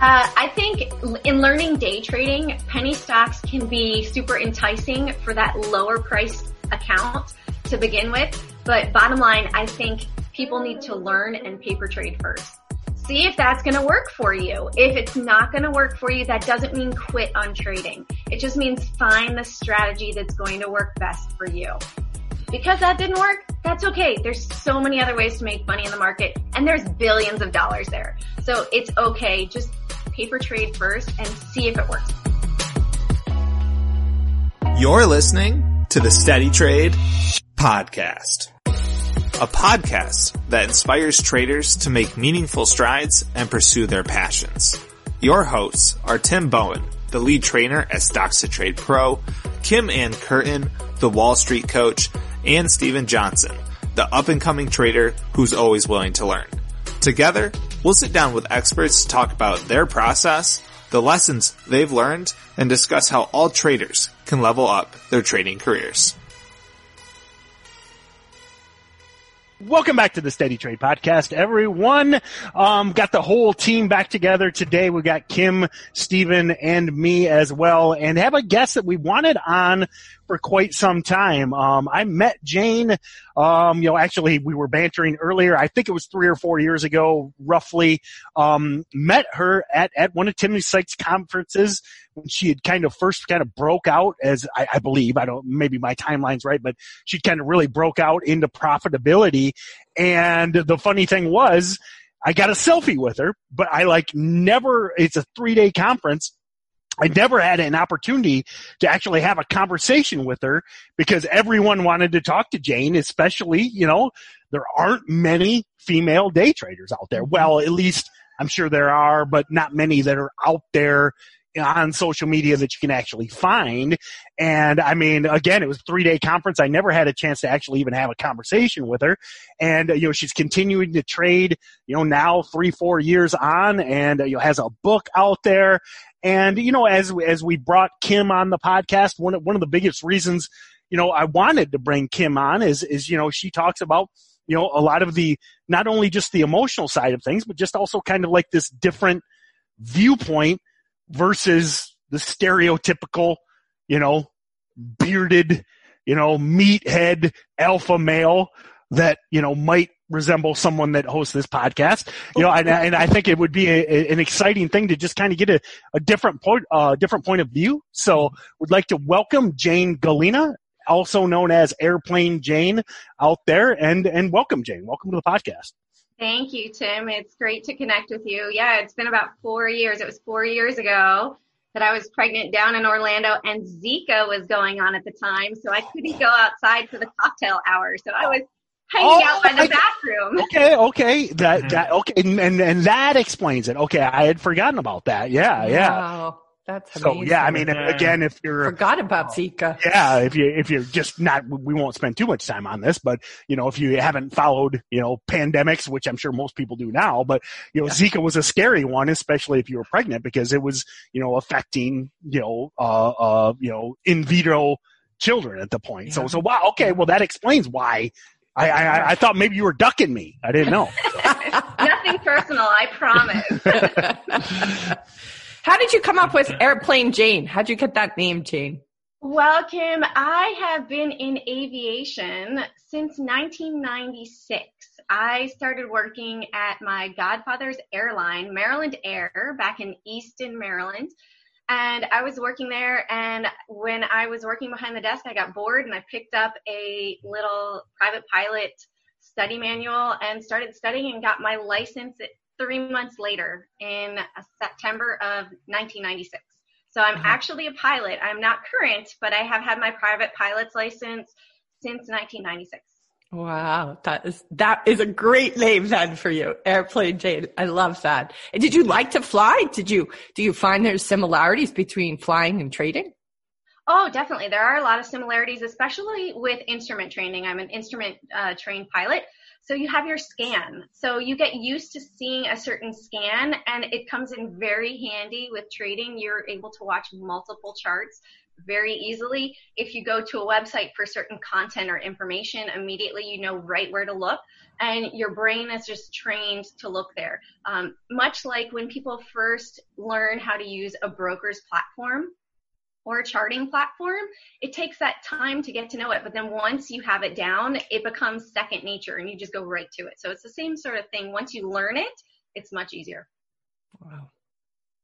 Uh, I think in learning day trading, penny stocks can be super enticing for that lower price account to begin with. But bottom line, I think people need to learn and paper trade first. See if that's going to work for you. If it's not going to work for you, that doesn't mean quit on trading. It just means find the strategy that's going to work best for you. Because that didn't work, that's okay. There's so many other ways to make money in the market and there's billions of dollars there. So it's okay. Just paper trade first and see if it works. You're listening to the Steady Trade podcast, a podcast that inspires traders to make meaningful strides and pursue their passions. Your hosts are Tim Bowen, the lead trainer at Stocks Trade Pro, Kim Ann Curtin, the Wall Street coach, and Steven Johnson, the up and coming trader who's always willing to learn. Together, we'll sit down with experts to talk about their process, the lessons they've learned, and discuss how all traders can level up their trading careers. Welcome back to the Steady Trade Podcast, everyone. Um, got the whole team back together today. We got Kim, Steven, and me as well, and have a guest that we wanted on for quite some time. Um, I met Jane, um, you know, actually we were bantering earlier. I think it was three or four years ago, roughly. Um, met her at, at one of Timothy Sykes conferences when she had kind of first kind of broke out as I, I believe, I don't, maybe my timeline's right, but she kind of really broke out into profitability. And the funny thing was, I got a selfie with her, but I like never, it's a three day conference. I never had an opportunity to actually have a conversation with her because everyone wanted to talk to Jane, especially, you know, there aren't many female day traders out there. Mm-hmm. Well, at least I'm sure there are, but not many that are out there on social media that you can actually find. And I mean, again, it was a three day conference. I never had a chance to actually even have a conversation with her. And, you know, she's continuing to trade, you know, now three, four years on and, you know, has a book out there. And, you know, as, as we brought Kim on the podcast, one of, one of the biggest reasons, you know, I wanted to bring Kim on is, is, you know, she talks about, you know, a lot of the, not only just the emotional side of things, but just also kind of like this different viewpoint versus the stereotypical, you know, bearded, you know, meathead alpha male that, you know, might resemble someone that hosts this podcast. You know, and, and I think it would be a, a, an exciting thing to just kind of get a, a different point, uh, different point of view. So we'd like to welcome Jane Gallina, also known as Airplane Jane out there and, and welcome Jane. Welcome to the podcast. Thank you, Tim. It's great to connect with you. Yeah, it's been about four years. It was four years ago that I was pregnant down in Orlando and Zika was going on at the time. So I couldn't go outside for the cocktail hour. So I was hanging oh, out by oh, the bathroom. Okay, okay. That, that, mm-hmm. okay. And, and, and, that explains it. Okay. I had forgotten about that. Yeah, yeah. Wow. That's amazing. So yeah, I mean, again, if you're forgot about Zika, yeah, if you if you're just not, we won't spend too much time on this, but you know, if you haven't followed, you know, pandemics, which I'm sure most people do now, but you know, yeah. Zika was a scary one, especially if you were pregnant, because it was, you know, affecting, you know, uh, uh, you know, in vitro children at the point. Yeah. So, so wow, okay, well, that explains why. I, I, I thought maybe you were ducking me. I didn't know. Nothing personal, I promise. How did you come up with Airplane Jane? How'd you get that name, Jane? Well, Kim, I have been in aviation since 1996. I started working at my godfather's airline, Maryland Air, back in Easton, Maryland. And I was working there, and when I was working behind the desk, I got bored and I picked up a little private pilot study manual and started studying and got my license three months later in September of 1996. So I'm uh-huh. actually a pilot. I'm not current, but I have had my private pilot's license since 1996. Wow, that is that is a great name then for you, Airplane Jane. I love that. And did you like to fly? Did you do you find there's similarities between flying and trading? Oh, definitely. There are a lot of similarities, especially with instrument training. I'm an instrument uh, trained pilot. So you have your scan. So you get used to seeing a certain scan and it comes in very handy with trading. You're able to watch multiple charts very easily. If you go to a website for certain content or information, immediately you know right where to look, and your brain is just trained to look there. Um, much like when people first learn how to use a broker's platform, or a charting platform, it takes that time to get to know it. But then once you have it down, it becomes second nature and you just go right to it. So it's the same sort of thing. Once you learn it, it's much easier. Wow.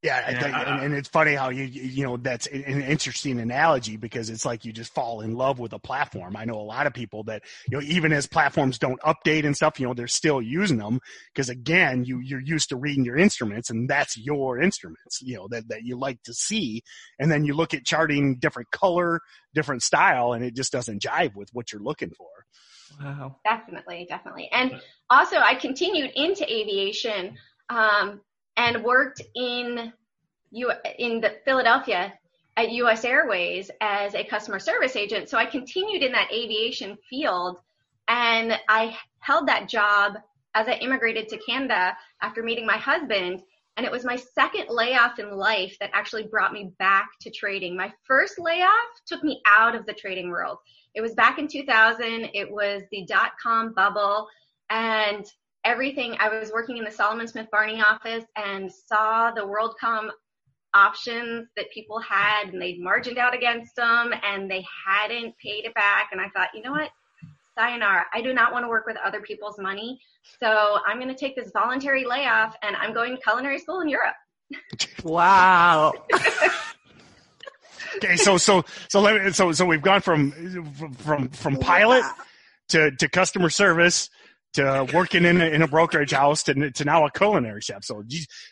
Yeah, I think, and, and, it's funny how you you know that's an interesting analogy because it's like you just fall in love with a platform. I know a lot of people that you know even as platforms don't update and stuff, you know they're still using them because again you you're used to reading your instruments and that's your instruments, you know that that you like to see, and then you look at charting different color, different style, and it just doesn't jive with what you're looking for. Wow, definitely, definitely, and also I continued into aviation. Um, and worked in in the Philadelphia at US Airways as a customer service agent. So I continued in that aviation field and I held that job as I immigrated to Canada after meeting my husband. And it was my second layoff in life that actually brought me back to trading. My first layoff took me out of the trading world. It was back in 2000. It was the dot com bubble. And everything. I was working in the Salomon Smith Barney office and saw the WorldCom options that people had and they'd margined out against them and they hadn't paid it back. And I thought, you know what? Sayonara. I do not want to work with other people's money. So I'm going to take this voluntary layoff and I'm going to culinary school in Europe. Wow. okay. So, so, so let me, so, so we've gone from, from, from pilot to, to customer service to working in a, in a brokerage house to, to now a culinary chef. So,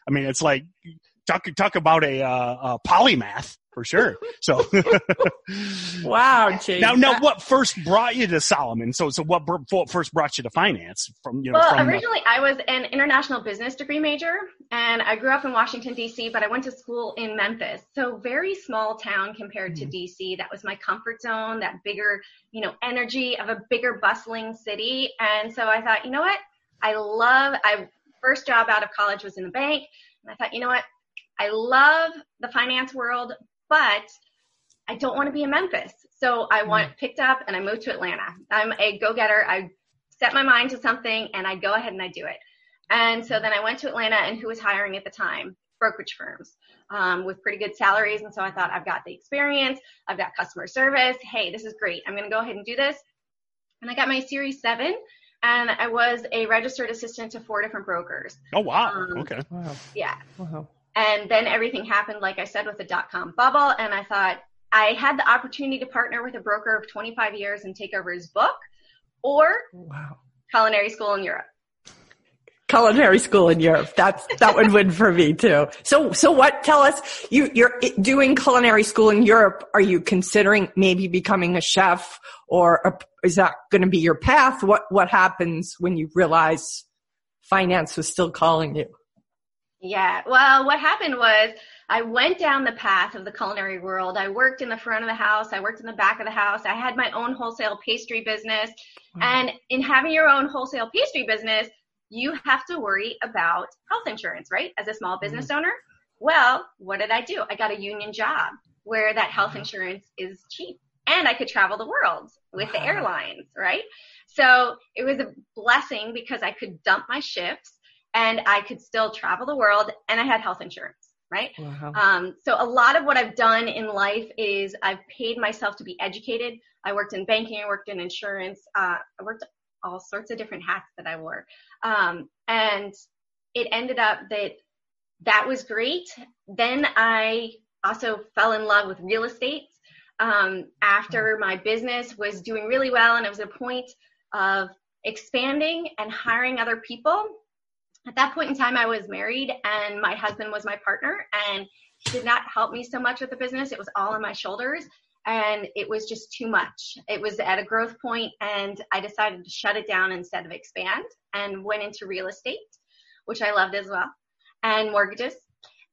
I mean, it's like talk talk about a, uh, a polymath for sure. So, wow, Jake. Now, now, what first brought you to Salomon? So, so what, what first brought you to finance? From you know, well, from originally the- I was an international business degree major, and I grew up in Washington D.C., but I went to school in Memphis, so very small town compared mm-hmm. to D.C. That was my comfort zone. That bigger, you know, energy of a bigger, bustling city, and so I thought, you know what, I love. I first job out of college was in the bank, and I thought, you know what, I love the finance world, but I don't want to be in Memphis. So I want mm. picked up and I moved to Atlanta. I'm a go-getter. I set my mind to something and I go ahead and I do it. And so then I went to Atlanta and who was hiring at the time? Brokerage firms um, with pretty good salaries. And so I thought I've got the experience. I've got customer service. Hey, this is great. I'm going to go ahead and do this. And I got my series seven and I was a registered assistant to four different brokers. Oh, wow. Um, okay. Wow. Yeah. Wow. And then everything happened, like I said, with the dot com bubble. And I thought I had the opportunity to partner with a broker of 25 years and take over his book or wow. culinary school in Europe. Culinary school in Europe. That's, that would win for me too. So, so what, tell us, you, you're doing culinary school in Europe. Are you considering maybe becoming a chef or a, is that going to be your path? What, what happens when you realize finance was still calling you? Yeah. Well, what happened was I went down the path of the culinary world. I worked in the front of the house. I worked in the back of the house. I had my own wholesale pastry business. Mm-hmm. And in having your own wholesale pastry business, you have to worry about health insurance, right? As a small mm-hmm. business mm-hmm. owner. Well, what did I do? I got a union job where that health insurance is cheap and I could travel the world with the airlines, right? So it was a blessing because I could dump my shifts and I could still travel the world and I had health insurance, right? Wow. Um, so a lot of what I've done in life is I've paid myself to be educated. I worked in banking, I worked in insurance, uh, I worked all sorts of different hats that I wore. Um, and it ended up that that was great. Then I also fell in love with real estate. Um, after my business was doing really well and it was a point of expanding and hiring other people, at that point in time, I was married and my husband was my partner and he did not help me so much with the business. It was all on my shoulders and it was just too much. It was at a growth point and I decided to shut it down instead of expand and went into real estate, which I loved as well, and mortgages.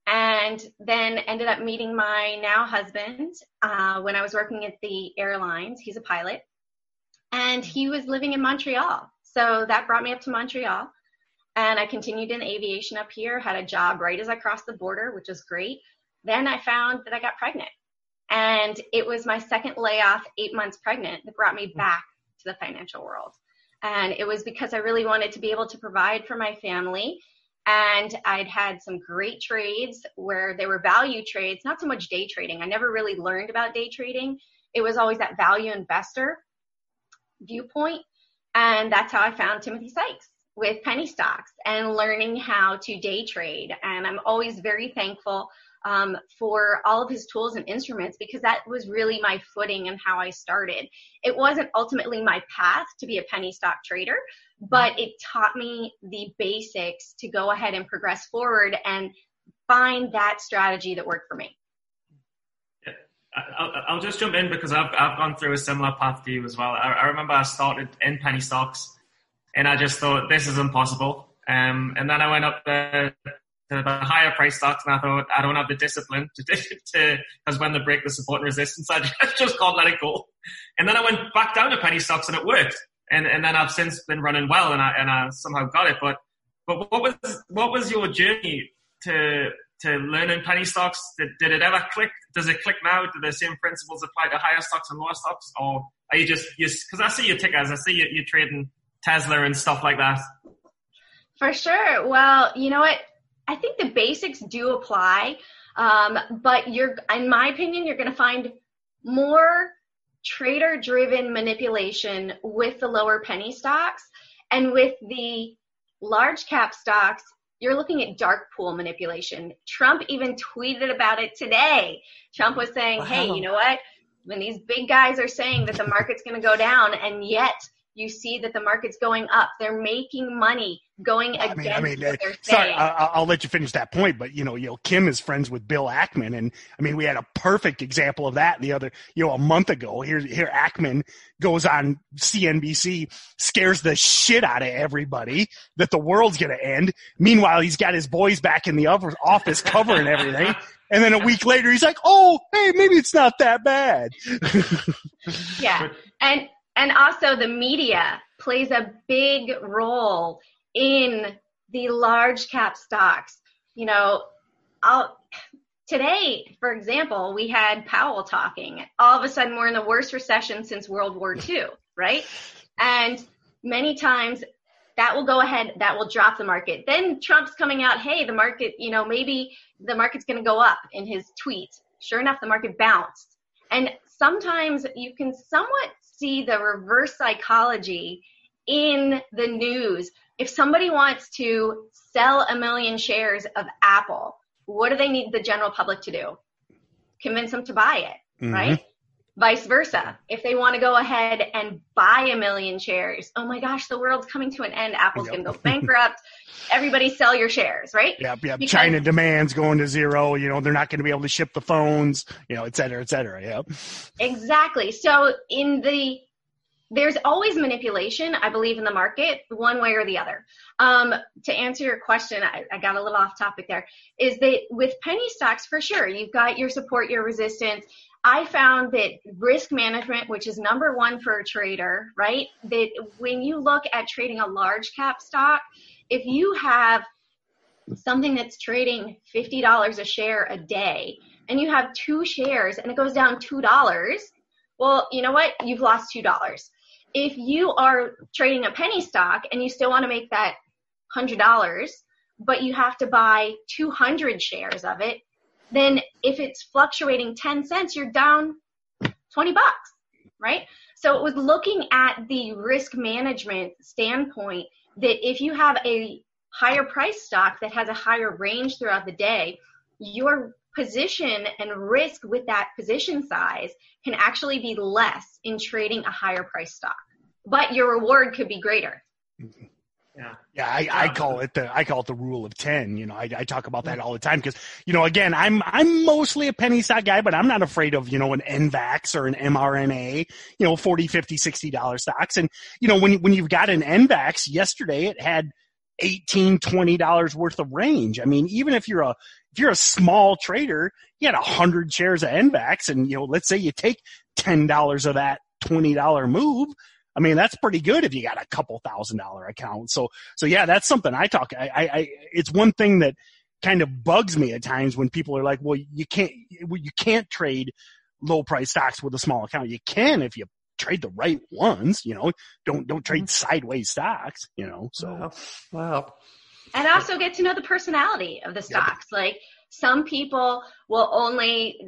And then ended up meeting my now husband uh, when I was working at the airlines. He's a pilot and he was living in Montreal. So that brought me up to Montreal and I continued in aviation up here, had a job right as I crossed the border, which was great. Then I found that I got pregnant. And it was my second layoff, eight months pregnant, that brought me mm-hmm. back to the financial world. And it was because I really wanted to be able to provide for my family. And I'd had some great trades where they were value trades, not so much day trading. I never really learned about day trading. It was always that value investor viewpoint. And that's how I found Timothy Sykes with penny stocks and learning how to day trade. And I'm always very thankful um, for all of his tools and instruments because that was really my footing and how I started. It wasn't ultimately my path to be a penny stock trader, but it taught me the basics to go ahead and progress forward and find that strategy that worked for me. I'll, I'll, just jump in because I've, I've gone through a similar path to you as well. I, I remember I started in penny stocks and I just thought this is impossible. Um, and then I went up there to the higher price stocks, and I thought I don't have the discipline to to because when they break the support and resistance, I just can't let it go. And then I went back down to penny stocks, and it worked. And and then I've since been running well, and I and I somehow got it. But but what was what was your journey to to learning penny stocks? Did, did it ever click? Does it click now? Do the same principles apply to higher stocks and lower stocks, or are you just because I see your tickers, I see you, you're trading Tesla and stuff like that. For sure. Well, you know what? I think the basics do apply, um, but you're, in my opinion, you're going to find more trader driven manipulation with the lower penny stocks and with the large cap stocks you're looking at dark pool manipulation trump even tweeted about it today trump was saying wow. hey you know what when these big guys are saying that the market's going to go down and yet you see that the market's going up. They're making money going against I mean, I mean, what they're uh, sorry, saying. I'll, I'll, let you finish that point, but you know, you know, Kim is friends with Bill Ackman, and I mean, we had a perfect example of that the other, you know, a month ago. Here, here, Ackman goes on CNBC, scares the shit out of everybody that the world's going to end. Meanwhile, he's got his boys back in the office covering everything. And then a week later, he's like, "Oh, hey, maybe it's not that bad." yeah, and and also the media plays a big role in the large cap stocks. You know, I'll, today, for example, we had Powell talking. All of a sudden, we're in the worst recession since World War II, right? And many times that will go ahead, that will drop the market. Then Trump's coming out, hey, the market, you know, maybe the market's going to go up in his tweet. Sure enough, the market bounced. And sometimes you can somewhat see the reverse psychology in the news. If somebody wants to sell a million shares of Apple, what do they need the general public to do? Convince them to buy it, mm-hmm. right? Vice versa. If they want to go ahead and buy a million shares, oh my gosh, the world's coming to an end. Apple's yep. going to go bankrupt. Everybody sell your shares, right? Yep, yep. Because China demand's going to zero. You know, they're not going to be able to ship the phones, you know, et cetera, et cetera. Yep. Exactly. So in the there's always manipulation, I believe, in the market, one way or the other. Um, to answer your question, I, I, got a little off topic there, is that with penny stocks, for sure, you've got your support, your resistance. I found that risk management, which is number one for a trader, right? That when you look at trading a large cap stock, if you have something that's trading $50 a share a day and you have two shares and it goes down $2, well, you know what? You've lost $2 if you are trading a penny stock and you still want to make that $100, but you have to buy 200 shares of it, then if it's fluctuating 10 cents, you're down 20 bucks, right? So it was looking at the risk management standpoint that if you have a higher price stock that has a higher range throughout the day, your position and risk with that position size can actually be less in trading a higher price stock but your reward could be greater. Mm-hmm. Yeah, yeah. I, I, um, call it the I call it the rule of ten. You know, I, I talk about that all the time because you know, again, I'm I'm mostly a penny stock guy, but I'm not afraid of you know an NVAX or an mRNA. You know, 40 50 60 dollar stocks, and you know when when you've got an NVAX, yesterday it had 18 20 dollars worth of range. I mean, even if you're a if you're a small trader, you had a hundred shares of NVAX, and you know, let's say you take ten dollars of that twenty dollar move I mean, that's pretty good if you got a couple thousand dollar account. So, so yeah, that's something I talk. I, I, I it's one thing that kind of bugs me at times when people are like, well, you can't, you can't trade low price stocks with a small account. You can if you trade the right ones, you know, don't, don't trade Mm-hmm. sideways stocks, you know, so. Wow. wow. and also get to know the personality of the stocks. Like some people will only.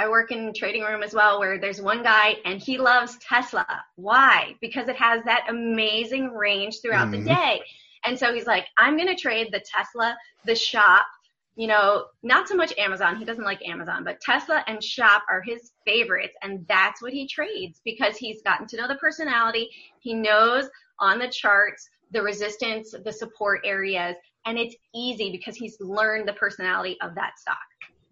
I work in trading room as well, where there's one guy and he loves Tesla. Why? Because it has that amazing range throughout the Mhm. day. And so he's like, I'm going to trade the Tesla, the shop, you know, not so much Amazon. He doesn't like Amazon, but Tesla and shop are his favorites. And that's what he trades because he's gotten to know the personality. He knows on the charts the resistance, the support areas, and it's easy because he's learned the personality of that stock.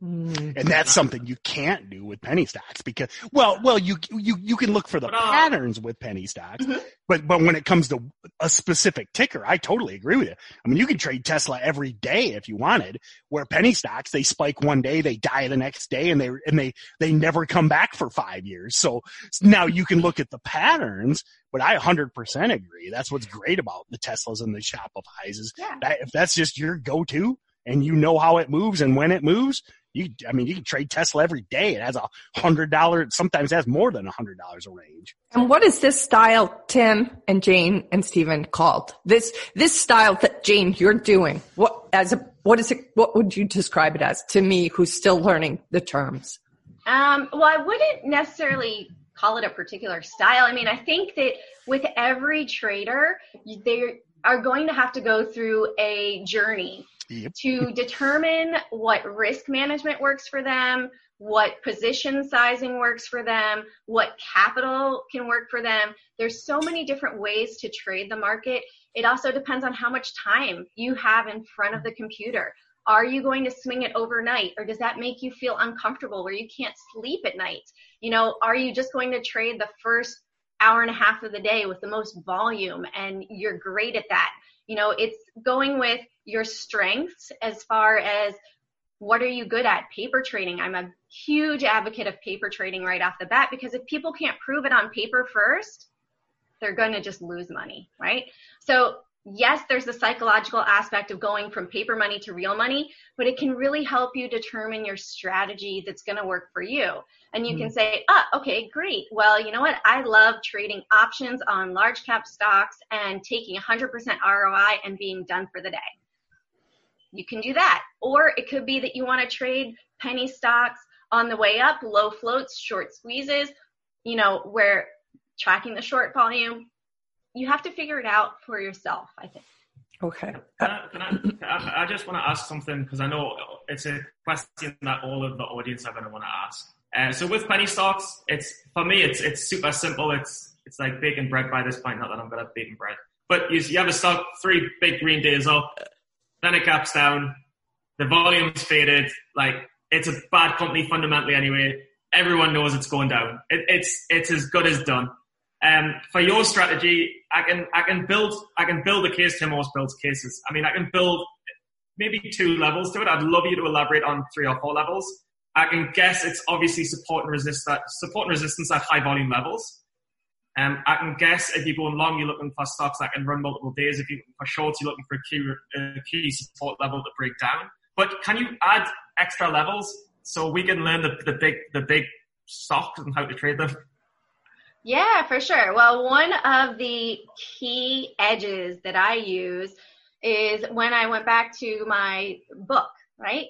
Mm. And that's something you can't do with penny stocks because, well, well, you, you, you can look for the But, uh, patterns with penny stocks, Mhm. but, but when it comes to a specific ticker, I totally agree with you. I mean, you can trade Tesla every day if you wanted, where penny stocks, they spike one day, they die the next day, and they, and they, they never come back for five years. So now you can look at the patterns, but I 100% agree. That's what's great about the Teslas and the Shopify's is Yeah. that if that's just your go-to and you know how it moves and when it moves, you, I mean, you can trade Tesla every day. It has a hundred dollar, sometimes has more than a hundred dollars a range. And what is this style, Tim and Jane and Stephen called? This this style that Jane you're doing. What as a what is it? What would you describe it as to me, who's still learning the terms? Um, well, I wouldn't necessarily call it a particular style. I mean, I think that with every trader, they are going to have to go through a journey Yep. to determine what risk management works for them, what position sizing works for them, what capital can work for them. There's so many different ways to trade the market. It also depends on how much time you have in front of the computer. Are you going to swing it overnight or does that make you feel uncomfortable where you can't sleep at night? You know, are you just going to trade the first hour and a half of the day with the most volume and you're great at that? You know, it's going with your strengths as far as what are you good at? Paper trading. I'm a huge advocate of paper trading right off the bat because if people can't prove it on paper first, they're going to just lose money, right? So yes, there's the psychological aspect of going from paper money to real money, but it can really help you determine your strategy that's going to work for you. And you can say, ah, okay, great. Well, you know what? I love trading options on large cap stocks and taking 100% ROI and being done for the day. You can do that. Or it could be that you want to trade penny stocks on the way up, low floats, short squeezes, you know, where tracking the short volume, you have to figure it out for yourself, I think. Okay. Can I, can I, I, I just want to ask something because I know it's a question that all of the audience are going to want to ask. Uh, so with penny stocks, it's for me, it's it's super simple. It's it's like baking bread by this point. Not that I'm good at baking bread, but you, you have a stock three big green days up, then it gaps down, the volume's faded. Like it's a bad company fundamentally anyway. Everyone knows it's going down. It, it's it's as good as done. Um, for your strategy, I can I can build I can build a case. Tim always builds cases. I mean, I can build maybe two levels to it. I'd love you to elaborate on three or four levels. I can guess it's obviously support and resist that support and resistance at high volume levels. Um, I can guess if you're going long, you're looking for stocks that can run multiple days. If you're for shorts, you're looking for a key, uh, key support level to break down. But can you add extra levels so we can learn the, the big the big stocks and how to trade them? Yeah, for sure. Well, one of the key edges that I use is when I went back to my book, right?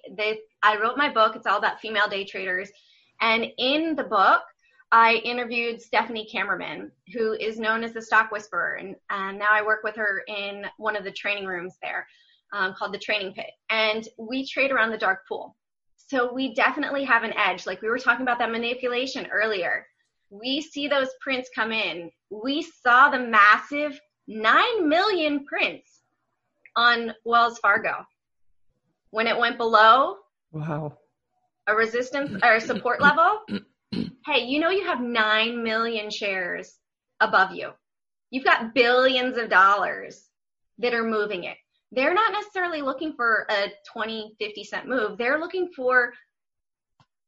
I wrote my book. It's all about female day traders. And in the book, I interviewed Stephanie Kammerman, who is known as the stock whisperer. And, and now I work with her in one of the training rooms there um, called the training pit. And we trade around the dark pool. So we definitely have an edge. Like we were talking about that manipulation earlier we see those prints come in. We saw the massive 9 million prints on Wells Fargo. When it went below Wow. a resistance or a support level, hey, you know you have 9 million shares above you. You've got billions of dollars that are moving it. They're not necessarily looking for a 20, 50 cent move. They're looking for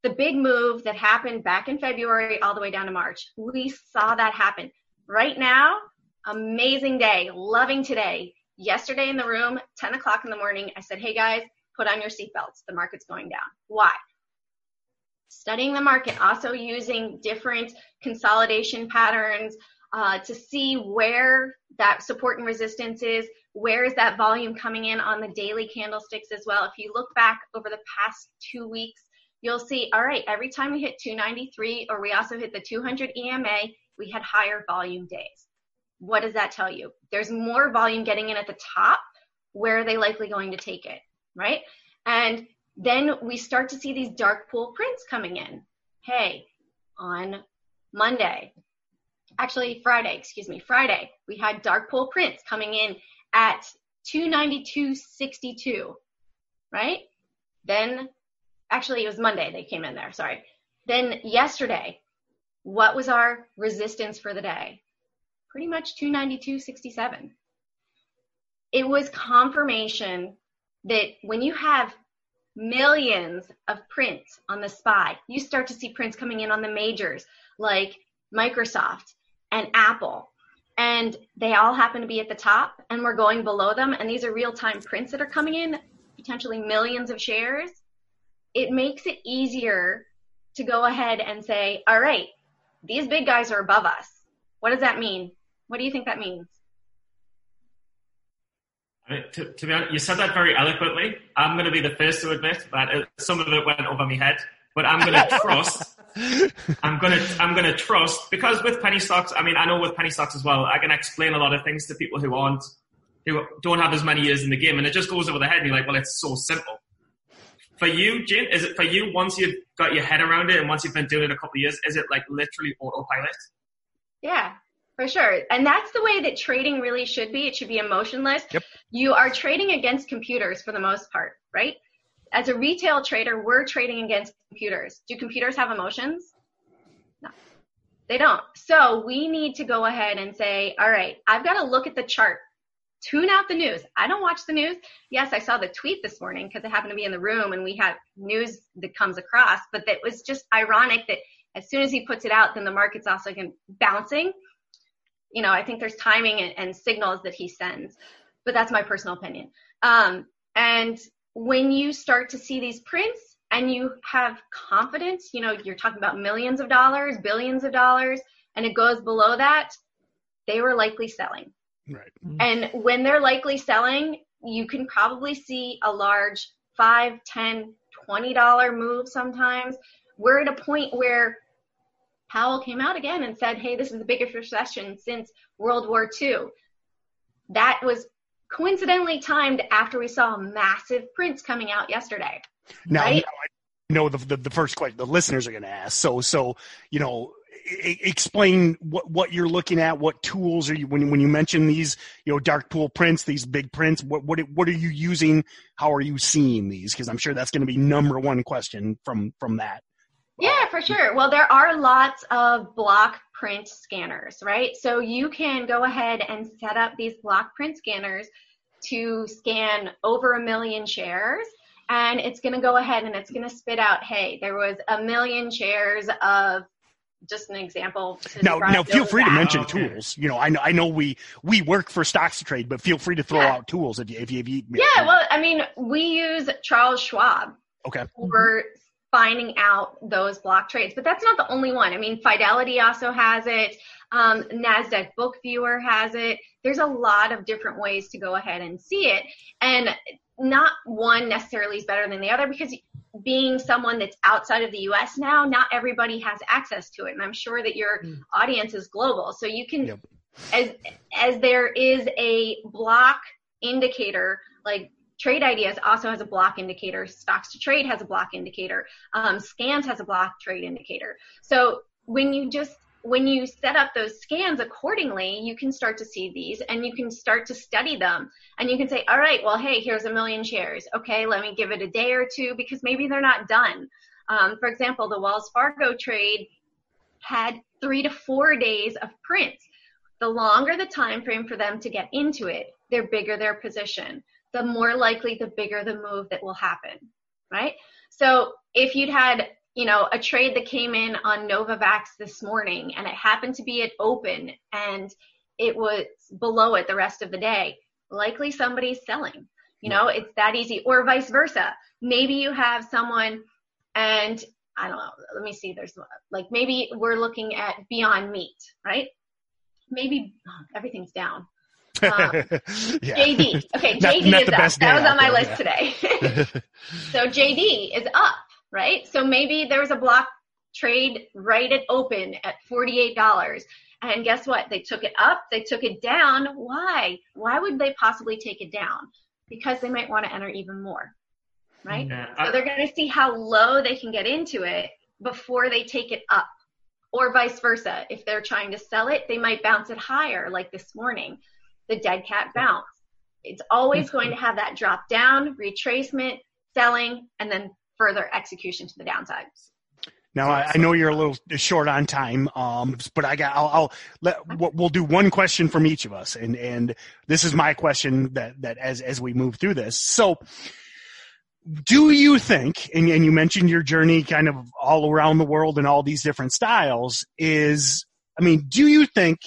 the big move that happened back in February all the way down to March. We saw that happen. Right now, amazing day, loving today. Yesterday in the room, 10 o'clock in the morning, I said, hey guys, put on your seatbelts. The market's going down. Why? studying the market, also using different consolidation patterns uh, to see where that support and resistance is, where is that volume coming in on the daily candlesticks as well. If you look back over the past two weeks, you'll see, all right, every time we hit 293 or we also hit the 200 EMA, we had higher volume days. What does that tell you? There's more volume getting in at the top. Where are they likely going to take it? Right? And then we start to see these dark pool prints coming in. Hey, on Monday, actually Friday, excuse me, Friday, we had dark pool prints coming in at 292.62, right? Then, actually, it was Monday they came in there, sorry. Then yesterday, what was our resistance for the day? Pretty much 292.67. It was confirmation that when you have millions of prints on the SPY, you start to see prints coming in on the majors like Microsoft and Apple and they all happen to be at the top and we're going below them and these are real-time prints that are coming in potentially millions of shares it makes it easier to go ahead and say all right these big guys are above us what does that mean what do you think that means to, to, be honest, you said that very eloquently. I'm going to be the first to admit that it, some of it went over my head, but I'm going to trust I'm gonna I'm gonna trust because with penny stocks, I mean I know with penny stocks as well, I can explain a lot of things to people who aren't who don't have as many years in the game, and it just goes over the head. And you're like, well, it's so simple. For you, Jane, is it for you once you've got your head around it and once you've been doing it a couple of years, is it like literally autopilot? Yeah, for sure. And that's the way that trading really should be. It should be emotionless. Yep. You are trading against computers for the most part, right? as a retail trader, we're trading against computers. Do computers have emotions? No, they don't. So we need to go ahead and say, all right, I've got to look at the chart. Tune out the news. I don't watch the news. Yes, I saw the tweet this morning because I happened to be in the room and we have news that comes across, but that was just ironic that as soon as he puts it out, then the market's also bouncing. You know, I think there's timing and, and signals that he sends, but that's my personal opinion. Um, and when you start to see these prints and you have confidence, you know, you're talking about millions of dollars, billions of dollars, and it goes below that, they were likely selling. Right. Mm-hmm. And when they're likely selling, you can probably see a large five, ten, twenty dollar move sometimes. We're at a point where Powell came out again and said, Hey, this is the biggest recession since World War II. That was coincidentally timed after we saw massive prints coming out yesterday. Now, right? I know the, the, the first question the listeners are going to ask. So so you know. Explain what, what you're looking at. What tools are you when when you mention these, you know, dark pool prints, these big prints? What what what are you using? How are you seeing these? Because I'm sure that's going to be number one question from from that. Yeah, for sure. Well, there are lots of block print scanners, right? So you can go ahead and set up these block print scanners to scan over a million shares. And it's going to go ahead and it's going to spit out, hey, there was a million shares of just an example. Now, now feel free to mention Okay. tools. You know, I know, I know we we work for stocks to trade, but feel free to throw Yeah. out tools if you if you, if you Yeah, well, I mean, we use Charles Schwab okay. for finding out those block trades. But that's not the only one. I mean, Fidelity also has it. Um, NASDAQ Book Viewer has it. There's a lot of different ways to go ahead and see it. And not one necessarily is better than the other because being someone that's outside of the US now, not everybody has access to it. And I'm sure that your audience is global. So you can, Yep. as, as there is a block indicator, like Trade Ideas also has a block indicator. Stocks to Trade has a block indicator. Um, Scanz has a block trade indicator. So when you just when you set up those scans accordingly, you can start to see these and you can start to study them. And you can say, all right, well, hey, here's a million shares. Okay, let me give it a day or two because maybe they're not done. Um, for example, the Wells Fargo trade had three to four days of prints. The longer the time frame for them to get into it, the bigger their position, the more likely the bigger the move that will happen, right? So if you'd had, you know, a trade that came in on Novavax this morning and it happened to be at open and it was below it the rest of the day, likely somebody's selling. You know, it's that easy. Or vice versa. Maybe you have someone and I don't know. Let me see. There's like maybe we're looking at Beyond Meat, right? Maybe oh, everything's down. Um, yeah. JD. Okay, JD not is up. That was on my there, list today. so JD is up, right? So maybe there was a block trade right at open at $48. And guess what? They took it up, they took it down. Why? Why would they possibly take it down? Because they might want to enter even more, right? Yeah, So they're going to see how low they can get into it before they take it up. Or vice versa. If they're trying to sell it, they might bounce it higher, like this morning, the dead cat bounce. It's always going to have that drop down, retracement, selling, and then further execution to the downside. Now I, I know you're a little short on time, um, but I got. I'll, I'll let we'll we'll do one question from each of us, and and this is my question that that as as we move through this. So, do you think? And, and you mentioned your journey, kind of all around the world and all these different styles. Is I mean, do you think?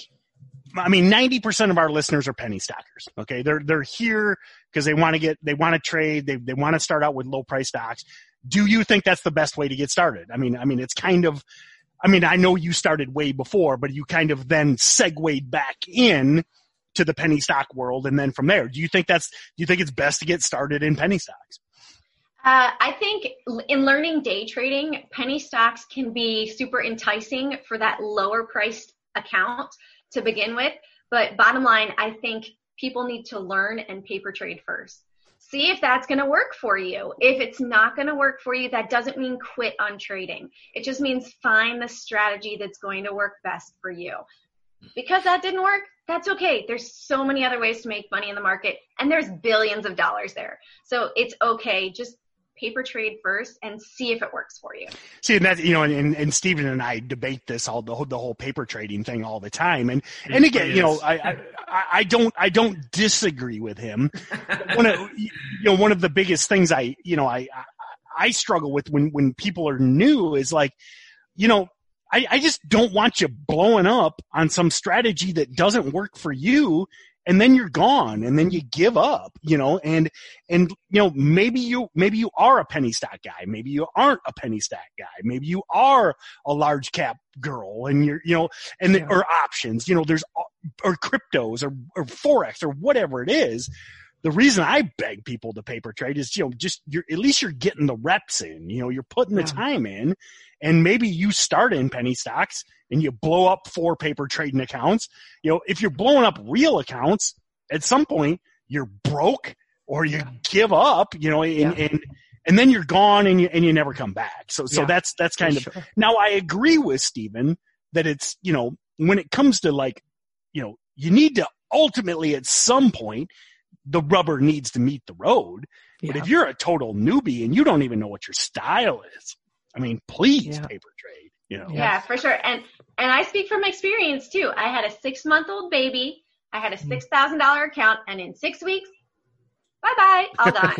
I mean, ninety percent of our listeners are penny stockers. Okay, they're they're here because they want to get they want to trade. They they want to start out with low price stocks do you think that's the best way to get started? I mean, I mean, it's kind of, I mean, I know you started way before, but you kind of then segued back in to the penny stock world, and then from there, do you think that's, do you think it's best to get started in penny stocks? Uh, I think in learning day trading, penny stocks can be super enticing for that lower priced account to begin with. But bottom line, I think people need to learn and paper trade first. See if that's going to work for you. If it's not going to work for you, that doesn't mean quit on trading. It just means find the strategy that's going to work best for you. Because that didn't work, that's okay. There's so many other ways to make money in the market and there's billions of dollars there. So it's okay. Just paper trade first and see if it works for you. See, and that you know, and, and Stephen and I debate this all the whole, the whole paper trading thing all the time, and and again, you know, I, I I don't I don't disagree with him. one of you know one of the biggest things I you know I I, I struggle with when when people are new is like, you know. I, I just don't want you blowing up on some strategy that doesn't work for you and then you're gone and then you give up you know and and you know maybe you maybe you are a penny stock guy maybe you aren't a penny stock guy maybe you are a large cap girl and you're you know and the, or options you know there's or cryptos or or forex or whatever it is the reason I beg people to paper trade is, you know, just you're at least you're getting the reps in. You know, you're putting the Yeah. time in, and maybe you start in penny stocks and you blow up four paper trading accounts. You know, if you're blowing up real accounts, at some point you're broke or you Yeah. give up. You know, and Yeah. and and then you're gone and you and you never come back. So so Yeah. that's that's kind of Sure. now I agree with Stephen that it's, you know, when it comes to like, you know, you need to ultimately at some point, the rubber needs to meet the road. But if you're a total newbie and you don't even know what your style is, I mean, please paper trade, you know. Yeah. Yeah, for sure. And and I speak from experience too. I had a six month old baby. I had a Mm. six thousand dollar account, and in six weeks, bye bye, all gone.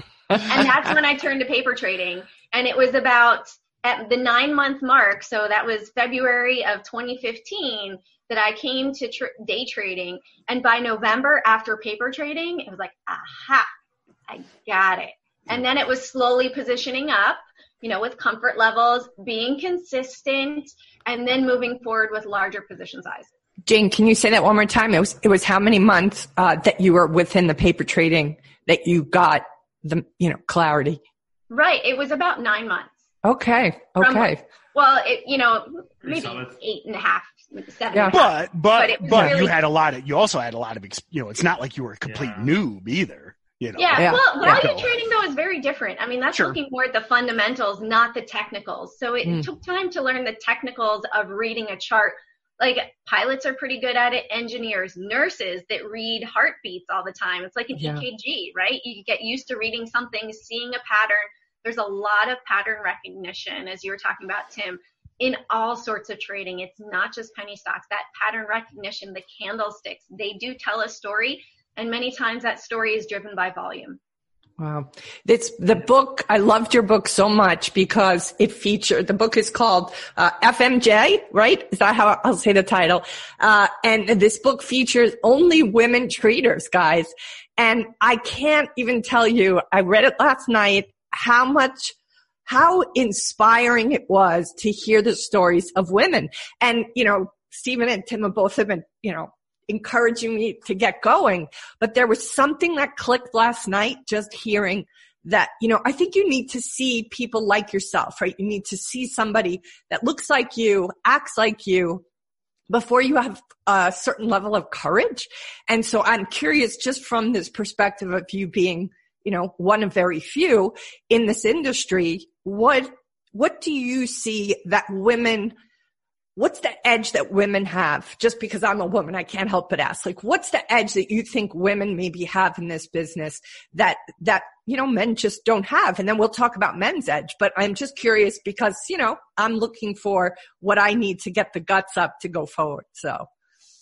and that's when I turned to paper trading. And it was about at the nine month mark, so that was February of 2015, that I came to tr- day trading. And by November, after paper trading, it was like, aha, I got it. And then it was slowly positioning up, you know, with comfort levels, being consistent, and then moving forward with larger position size. Jane, can you say that one more time? It was it was how many months uh, that you were within the paper trading that you got the you know clarity? Right. It was about nine months. Okay, From- okay, Well, it, you know, maybe solid. eight and a half, seven. Yeah. and. But but But but, it was you had a lot of you also had a lot of ex- you know it's not like you were a complete Yeah. noob either. You know. Yeah, Yeah. well, Yeah. value trading though is very different. I mean, that's Sure. looking more at the fundamentals, not the technicals. So it Mm. took time to learn the technicals of reading a chart. Like pilots are pretty good at it, engineers, nurses that read heartbeats all the time. It's like an Yeah. EKG, right? You get used to reading something, seeing a pattern. There's a lot of pattern recognition, as you were talking about, Tim, in all sorts of trading. It's not just penny stocks. That pattern recognition, the candlesticks, they do tell a story. And many times that story is driven by volume. wow. It's the book. I loved your book so much because it featured. The book is called uh, FMJ, right? Is that how I'll say the title? Uh, and this book features only women traders, guys. And I can't even tell you. I read it last night. How much how inspiring it was to hear the stories of women. And, you know, Stephen and Tim have both have been, you know, encouraging me to get going. But there was something that clicked last night just hearing that, you know, I think you need to see people like yourself, right? You need to see somebody that looks like you, acts like you, before you have a certain level of courage. And so I'm curious just from this perspective of you being, you know, one of very few in this industry, what, what do you see that women what's the edge that women have? Just because I'm a woman, I can't help but ask, like, what's the edge that you think women maybe have in this business that, that, you know, men just don't have? And then we'll talk about men's edge, but I'm just curious because, you know, I'm looking for what I need to get the guts up to go forward. So.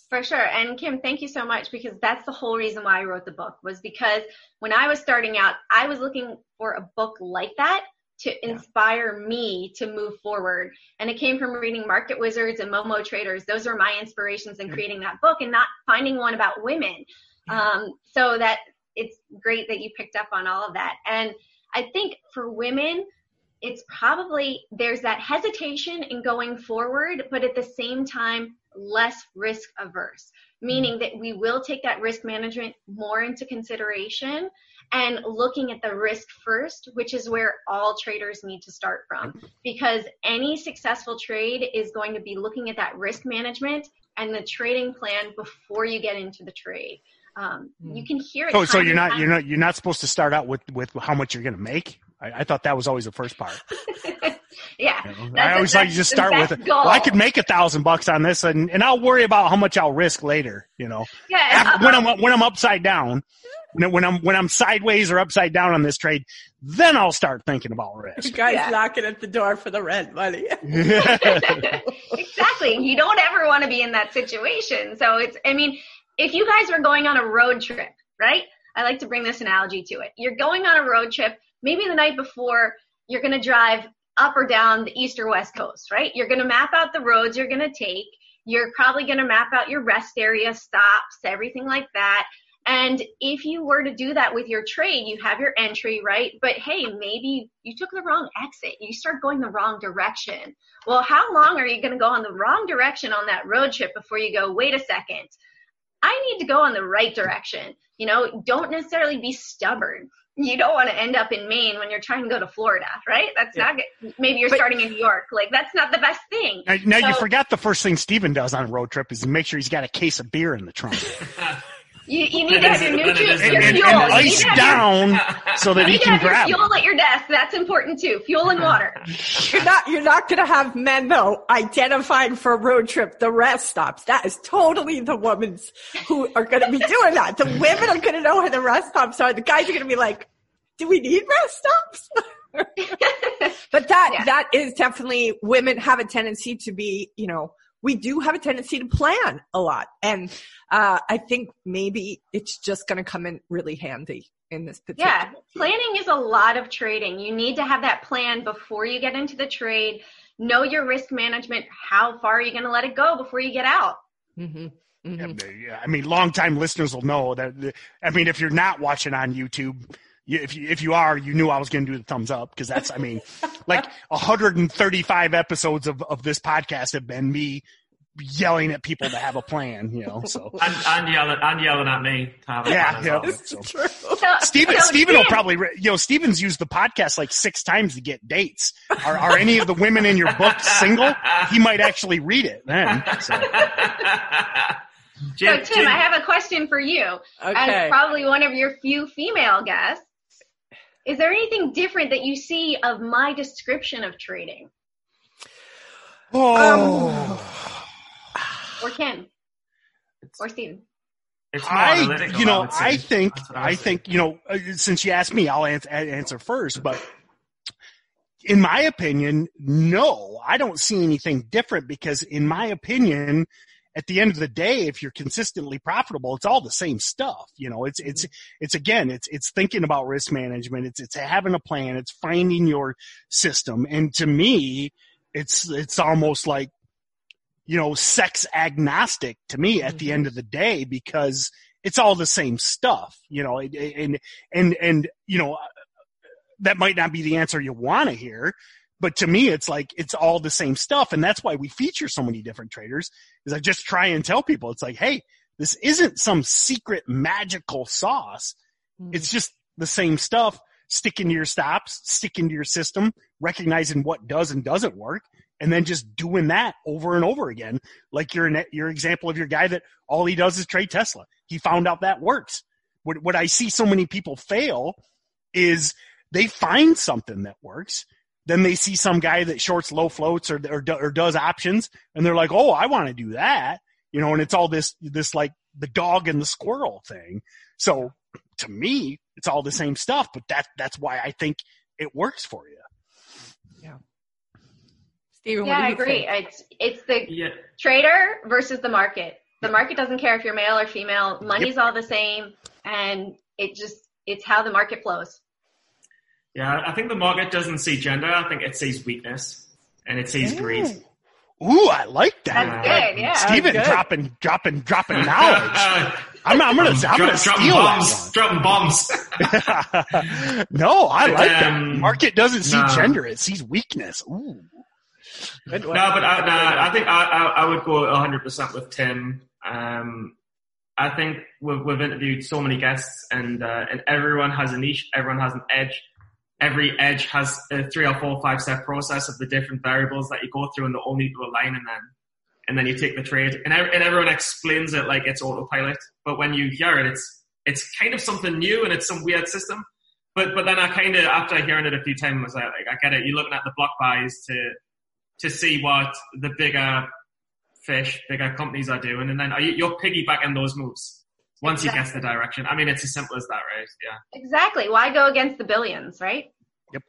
For sure. And Kim, thank you so much because that's the whole reason why I wrote the book was because when I was starting out, I was looking for a book like that to inspire me to move forward. And it came from reading Market Wizards and Momo Traders. Those are my inspirations in mm-hmm. creating that book and not finding one about women. Mm-hmm. Um, so that it's great that you picked up on all of that. And I think for women, it's probably there's that hesitation in going forward, but at the same time, less risk averse, meaning mm-hmm. that we will take that risk management more into consideration and looking at the risk first, which is where all traders need to start from. Because any successful trade is going to be looking at that risk management and the trading plan before you get into the trade. Um, you can hear it. So, so you're not you're not you're not supposed to start out with with how much you're going to make. I, I, thought that was always the first part. yeah, you know, I always like you just start with it. Well, I could make a thousand bucks on this, and and I'll worry about how much I'll risk later. You know, yeah. After, when I'm when I'm upside down, when I'm when I'm sideways or upside down on this trade, then I'll start thinking about risk. You guys yeah. knocking at the door for the rent money. exactly. You don't ever want to be in that situation. So it's I mean, if you guys were going on a road trip, right? I like to bring this analogy to it. You're going on a road trip, maybe the night before you're going to drive up or down the east or west coast, right? You're going to map out the roads you're going to take. You're probably going to map out your rest area, stops, everything like that. And if you were to do that with your trade, you have your entry, right? But hey, maybe you took the wrong exit. You start going the wrong direction. Well, how long are you going to go on the wrong direction on that road trip before you go, wait a second, I need to go on the right direction? You know, don't necessarily be stubborn. You don't want to end up in Maine when you're trying to go to Florida, right? That's yeah. not good. Maybe you're but, starting in New York. Like, that's not the best thing. Now, now so, you forgot the first thing Steven does on a road trip is make sure he's got a case of beer in the trunk. You, you need to have your nutrients, your and, fuel. And ice down so that he can grab fuel at your desk. That's important too. Fuel and water. You're not you're not going to have men though identified for a road trip the rest stops. That is totally the women's who are going to be doing that. The women are going to know where the rest stops are. The guys are going to be like, "Do we need rest stops?" but that yeah. that is definitely women have a tendency to be, you know, we do have a tendency to plan a lot. And uh, I think maybe it's just going to come in really handy in this particular. Yeah, planning is a lot of trading. You need to have that plan before you get into the trade. Know your risk management. How far are you going to let it go before you get out? Mm-hmm. Mm-hmm. Yeah, I mean, longtime listeners will know that. I mean, if you're not watching on YouTube, if you, if you are, you knew I was going to do the thumbs up because that's, I mean, like 135 episodes of, of this podcast have been me yelling at people to have a plan, you know, so. And, and yelling, and yelling at me to have a yeah, plan. Yeah, so. True. Steven, Steven will probably, you know, Steven's used the podcast like six times to get dates. Are, are any of the women in your book single? He might actually read it then. So. Jim, so Tim, Jim, I have a question for you. Okay. As probably one of your few female guests, is there anything different that you see of my description of trading? Oh. Um, or Kim. Or Steven. I, you know, I, I think, I, I think, you know, uh, since you asked me, I'll answer, answer first, but in my opinion, no, I don't see anything different because in my opinion, at the end of the day, if you're consistently profitable, it's all the same stuff. You know, it's, it's, it's again, it's, it's thinking about risk management. It's, it's having a plan. It's finding your system. And to me, it's, it's almost like, you know, sex agnostic to me at the mm-hmm. end of the day because it's all the same stuff, you know, and, and, and, you know, that might not be the answer you want to hear. But to me, it's like, it's all the same stuff. And that's why we feature so many different traders is I just try and tell people, it's like, Hey, this isn't some secret magical sauce. Mm. It's just the same stuff. Stick into your stops, stick into your system, recognizing what does and doesn't work, and then just doing that over and over again. Like your your example of your guy that all he does is trade Tesla. He found out that works. What what I see so many people fail is they find something that works. Then they see some guy that shorts low floats or or, or does options, and they're like, "Oh, I want to do that," you know. And it's all this this like the dog and the squirrel thing. So to me, it's all the same stuff, but that that's why I think it works for you. Stephen, Yeah, what do I agree. think? It's it's the Yeah, trader versus the market. The market doesn't care if you're male or female. Money's all the same, and it just it's how the market flows. Yeah. I think the market doesn't see gender. I think it sees weakness and it sees greed. Ooh, I like that. That's good. Yeah. Stephen good. dropping dropping dropping knowledge. I'm, I'm gonna I'm Drop- gonna dropping steal bombs. Dropping bombs. no, I like that. Um, Market doesn't see no. gender; it sees weakness. Ooh. No, but I, no, I think I, I, I would go 100% with Tim. Um, I think we've, we've interviewed so many guests, and uh, and everyone has a niche. Everyone has an edge. Every edge has a three or four, five step process of the different variables that you go through, and they all need to align, and then and then you take the trade. And, and everyone explains it like it's autopilot, but when you hear it, it's it's kind of something new, and it's some weird system. But but then I kind of after hearing it a few times, I was like I get it. You're looking at the block buys to to see what the bigger fish, bigger companies are doing, and then you're piggybacking those moves once you get the direction. I mean, it's as simple as that, right? Yeah. Exactly. Why go against the billions, right? Yep.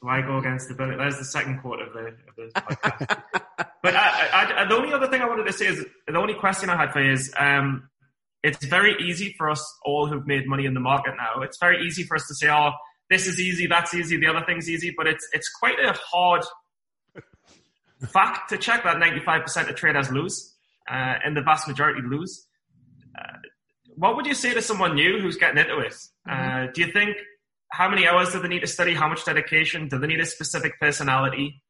Why go against the billions? There's the second quote of the, of the podcast. but I, I, I, the only other thing I wanted to say is the only question I had for you is um, it's very easy for us all who've made money in the market now. It's very easy for us to say, oh, this is easy, that's easy, the other thing's easy, but it's it's quite a hard fact to check that 95% of traders lose, uh, and the vast majority lose. Uh, what would you say to someone new who's getting into it? Uh, do you think how many hours do they need to study? How much dedication? Do they need a specific personality?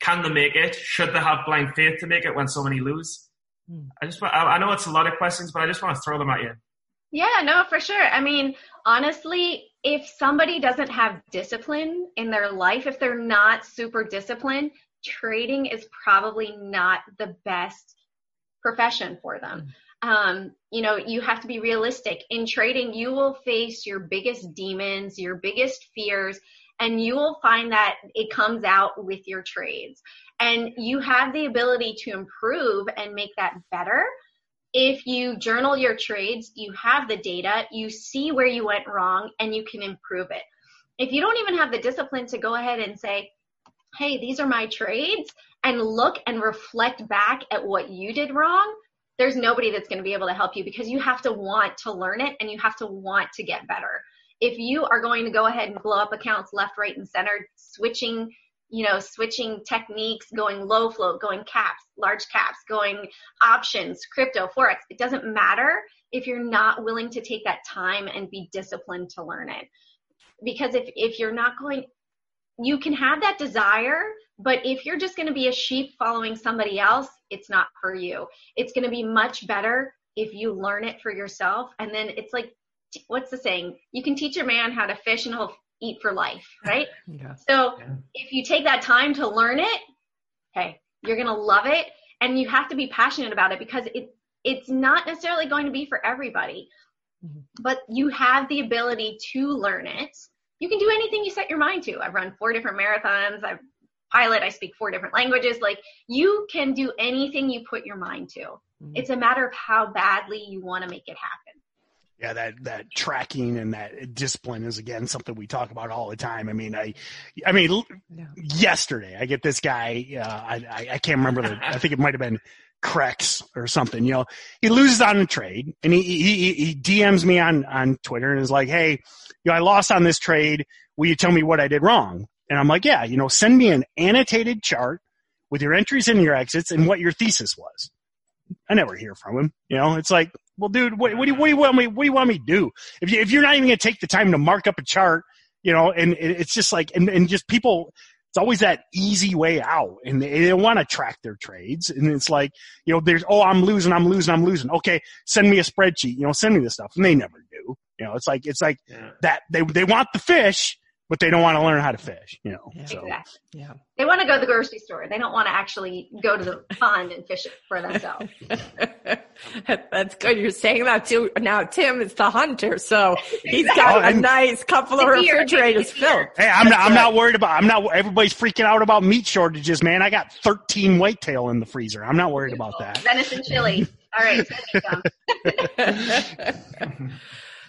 Can they make it? Should they have blind faith to make it when so many lose? Hmm. I just, wa- I I know it's a lot of questions, but I just want to throw them at you. Yeah, no, for sure. I mean, honestly, if somebody doesn't have discipline in their life, if they're not super disciplined, trading is probably not the best profession for them. Um, you know, you have to be realistic. In trading, you will face your biggest demons, your biggest fears, and you will find that it comes out with your trades. And you have the ability to improve and make that better if you journal your trades, you have the data, you see where you went wrong, and you can improve it. If you don't even have the discipline to go ahead and say, hey, these are my trades, and look and reflect back at what you did wrong, there's nobody that's going to be able to help you because you have to want to learn it and you have to want to get better. If you are going to go ahead and blow up accounts left, right, and center, switching you know, switching techniques, going low float, going caps, large caps, going options, crypto, forex. It doesn't matter if you're not willing to take that time and be disciplined to learn it. Because if if you're not going you can have that desire, but if you're just going to be a sheep following somebody else, it's not for you. It's going to be much better if you learn it for yourself and then it's like what's the saying? You can teach a man how to fish and he'll eat for life, right? Yeah. So Yeah. if you take that time to learn it, hey, you're gonna love it, and you have to be passionate about it because it it's not necessarily going to be for everybody, Mhm. but you have the ability to learn it. You can do anything you set your mind to. I've run four different marathons. I've pilot. I speak four different languages. Like you can do anything you put your mind to. Mhm. It's a matter of how badly you want to make it happen. yeah, that that tracking and that discipline is again something we talk about all the time. I mean, I, I mean, l- Yeah. yesterday I get this guy. Uh, I, I I can't remember the. I think it might have been Crex or something. You know, he loses on a trade and he he he DMs me on on Twitter and is like, hey, you know, I lost on this trade. Will you tell me what I did wrong? And I'm like, yeah, you know, send me an annotated chart with your entries and your exits and what your thesis was. I never hear from him. You know, it's like, well, dude, what, what, do you, what do you want me? What do you want me to do? If you if you're not even going to take the time to mark up a chart you know, and it's just like, and, and just people, it's always that easy way out and they, they don't want to track their trades. And it's like, you know, there's, oh, I'm losing, I'm losing, I'm losing. Okay. Send me a spreadsheet, you know, send me this stuff. And they never do. You know, it's like, it's like yeah. that they, they want the fish, but they don't want to learn how to fish, you know. Yeah. So. Exactly. Yeah. They want to go to the grocery store. They don't want to actually go to the pond and fish it for themselves. That's good. You're saying that too. Now Tim is the hunter, so he's got oh, a nice couple of refrigerators filled. Hey, I'm not. I'm not worried about. I'm not. Everybody's freaking out about meat shortages, man. I got 13 whitetail in the freezer. I'm not worried about that. Venison chili. All right.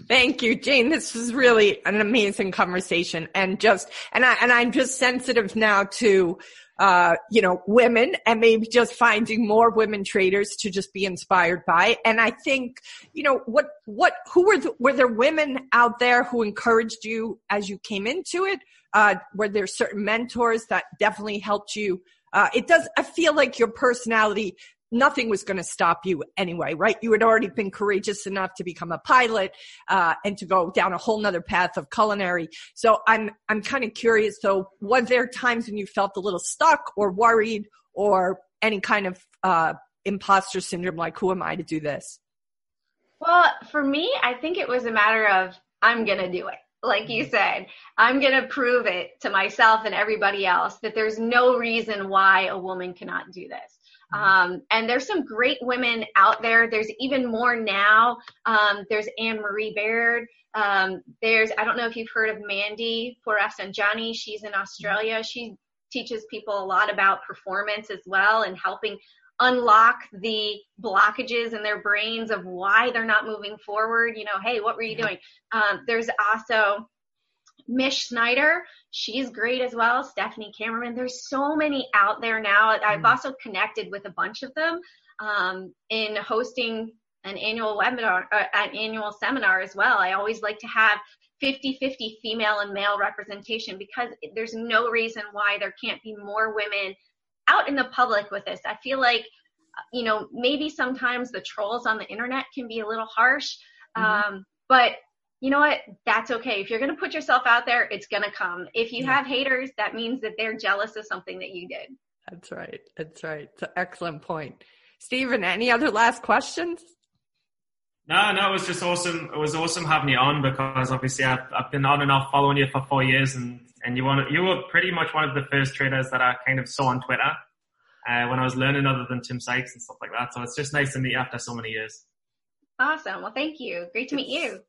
Thank you, Jane. This was really an amazing conversation and just, and I, and I'm just sensitive now to, uh, you know, women and maybe just finding more women traders to just be inspired by. And I think, you know, what, what, who were, the, were there women out there who encouraged you as you came into it? Uh, were there certain mentors that definitely helped you? Uh, it does, I feel like your personality nothing was going to stop you anyway, right? You had already been courageous enough to become a pilot, uh, and to go down a whole nother path of culinary. So I'm, I'm kind of curious. So was there times when you felt a little stuck or worried or any kind of, uh, imposter syndrome? Like, who am I to do this? Well, for me, I think it was a matter of I'm going to do it like you said, I'm going to prove it to myself and everybody else that there's no reason why a woman cannot do this. Um, and there's some great women out there. There's even more now. Um, there's Anne Marie Baiynd. Um, there's, I don't know if you've heard of Mandi Rafsendjani. She's in Australia. She teaches people a lot about performance as well and helping unlock the blockages in their brains of why they're not moving forward. You know, hey, what were you doing? Um, there's also Mish Schneider, she's great as well. Stefanie Kammerman. there's so many out there now. I've mm. also connected with a bunch of them um, in hosting an annual webinar, uh, an annual seminar as well. I always like to have 50-50 female and male representation because there's no reason why there can't be more women out in the public with this. I feel like, you know, maybe sometimes the trolls on the internet can be a little harsh, mm-hmm. um, but you know what? That's okay. If you're going to put yourself out there, it's going to come. If you yeah. have haters, that means that they're jealous of something that you did. That's right. That's right. It's an excellent point. Stephen, any other last questions? No, no, it was just awesome. It was awesome having you on because obviously I've, I've been on and off following you for four years and, and you, want, you were pretty much one of the first traders that I kind of saw on Twitter uh, when I was learning other than Tim Sykes and stuff like that. So it's just nice to meet you after so many years. Awesome. Well, thank you. Great to meet you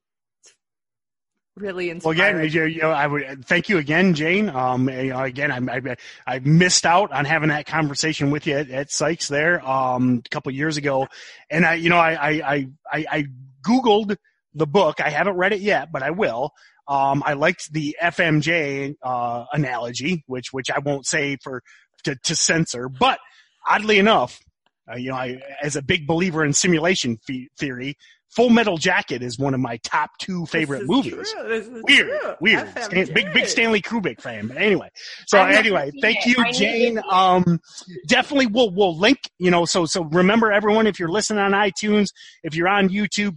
really inspiring. Well, again, you, know, I would thank you again, Jane. Um, you know, again, I, I, I missed out on having that conversation with you at, at Sykes there, um, a couple years ago. And I, you know, I, I, I, I Googled the book. I haven't read it yet, but I will. Um, I liked the FMJ, uh, analogy, which, which I won't say for, to, to censor, but oddly enough, uh, you know, I, as a big believer in simulation theory, Full Metal Jacket is one of my top two favorite movies. Weird, true. weird. Stan, big, big Stanley Kubrick fan. But anyway, so anyway, thank you, Jane. Um, definitely we'll, we'll link, you know, so, so remember everyone, if you're listening on iTunes, if you're on YouTube,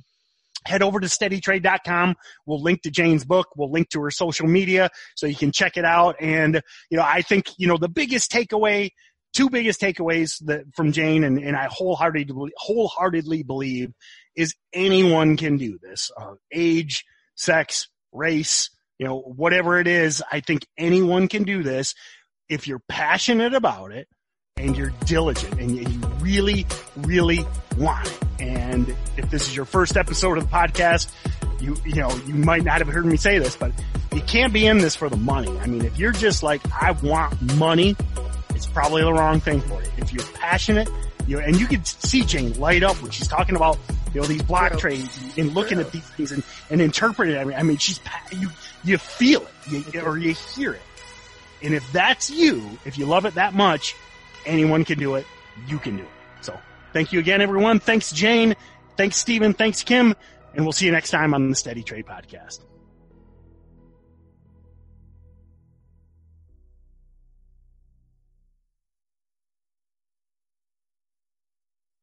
head over to steadytrade.com. We'll link to Jane's book. We'll link to her social media so you can check it out. And, you know, I think, you know, the biggest takeaway, two biggest takeaways that from Jane and, and I wholeheartedly, wholeheartedly believe is anyone can do this. Uh, age, sex, race, you know, whatever it is, I think anyone can do this if you're passionate about it and you're diligent and you really, really want it. And if this is your first episode of the podcast, you, you know, you might not have heard me say this, but you can't be in this for the money. I mean, if you're just like, I want money, it's probably the wrong thing for you. If you're passionate, you know, and you can see Jane light up when she's talking about you know, these block trades and looking at these things and, and interpreting it. I mean, I mean, she's, you, you feel it you, or you hear it. And if that's you, if you love it that much, anyone can do it. You can do it. So thank you again, everyone. Thanks, Jane. Thanks, Stephen. Thanks, Kim. And we'll see you next time on the Steady Trade Podcast.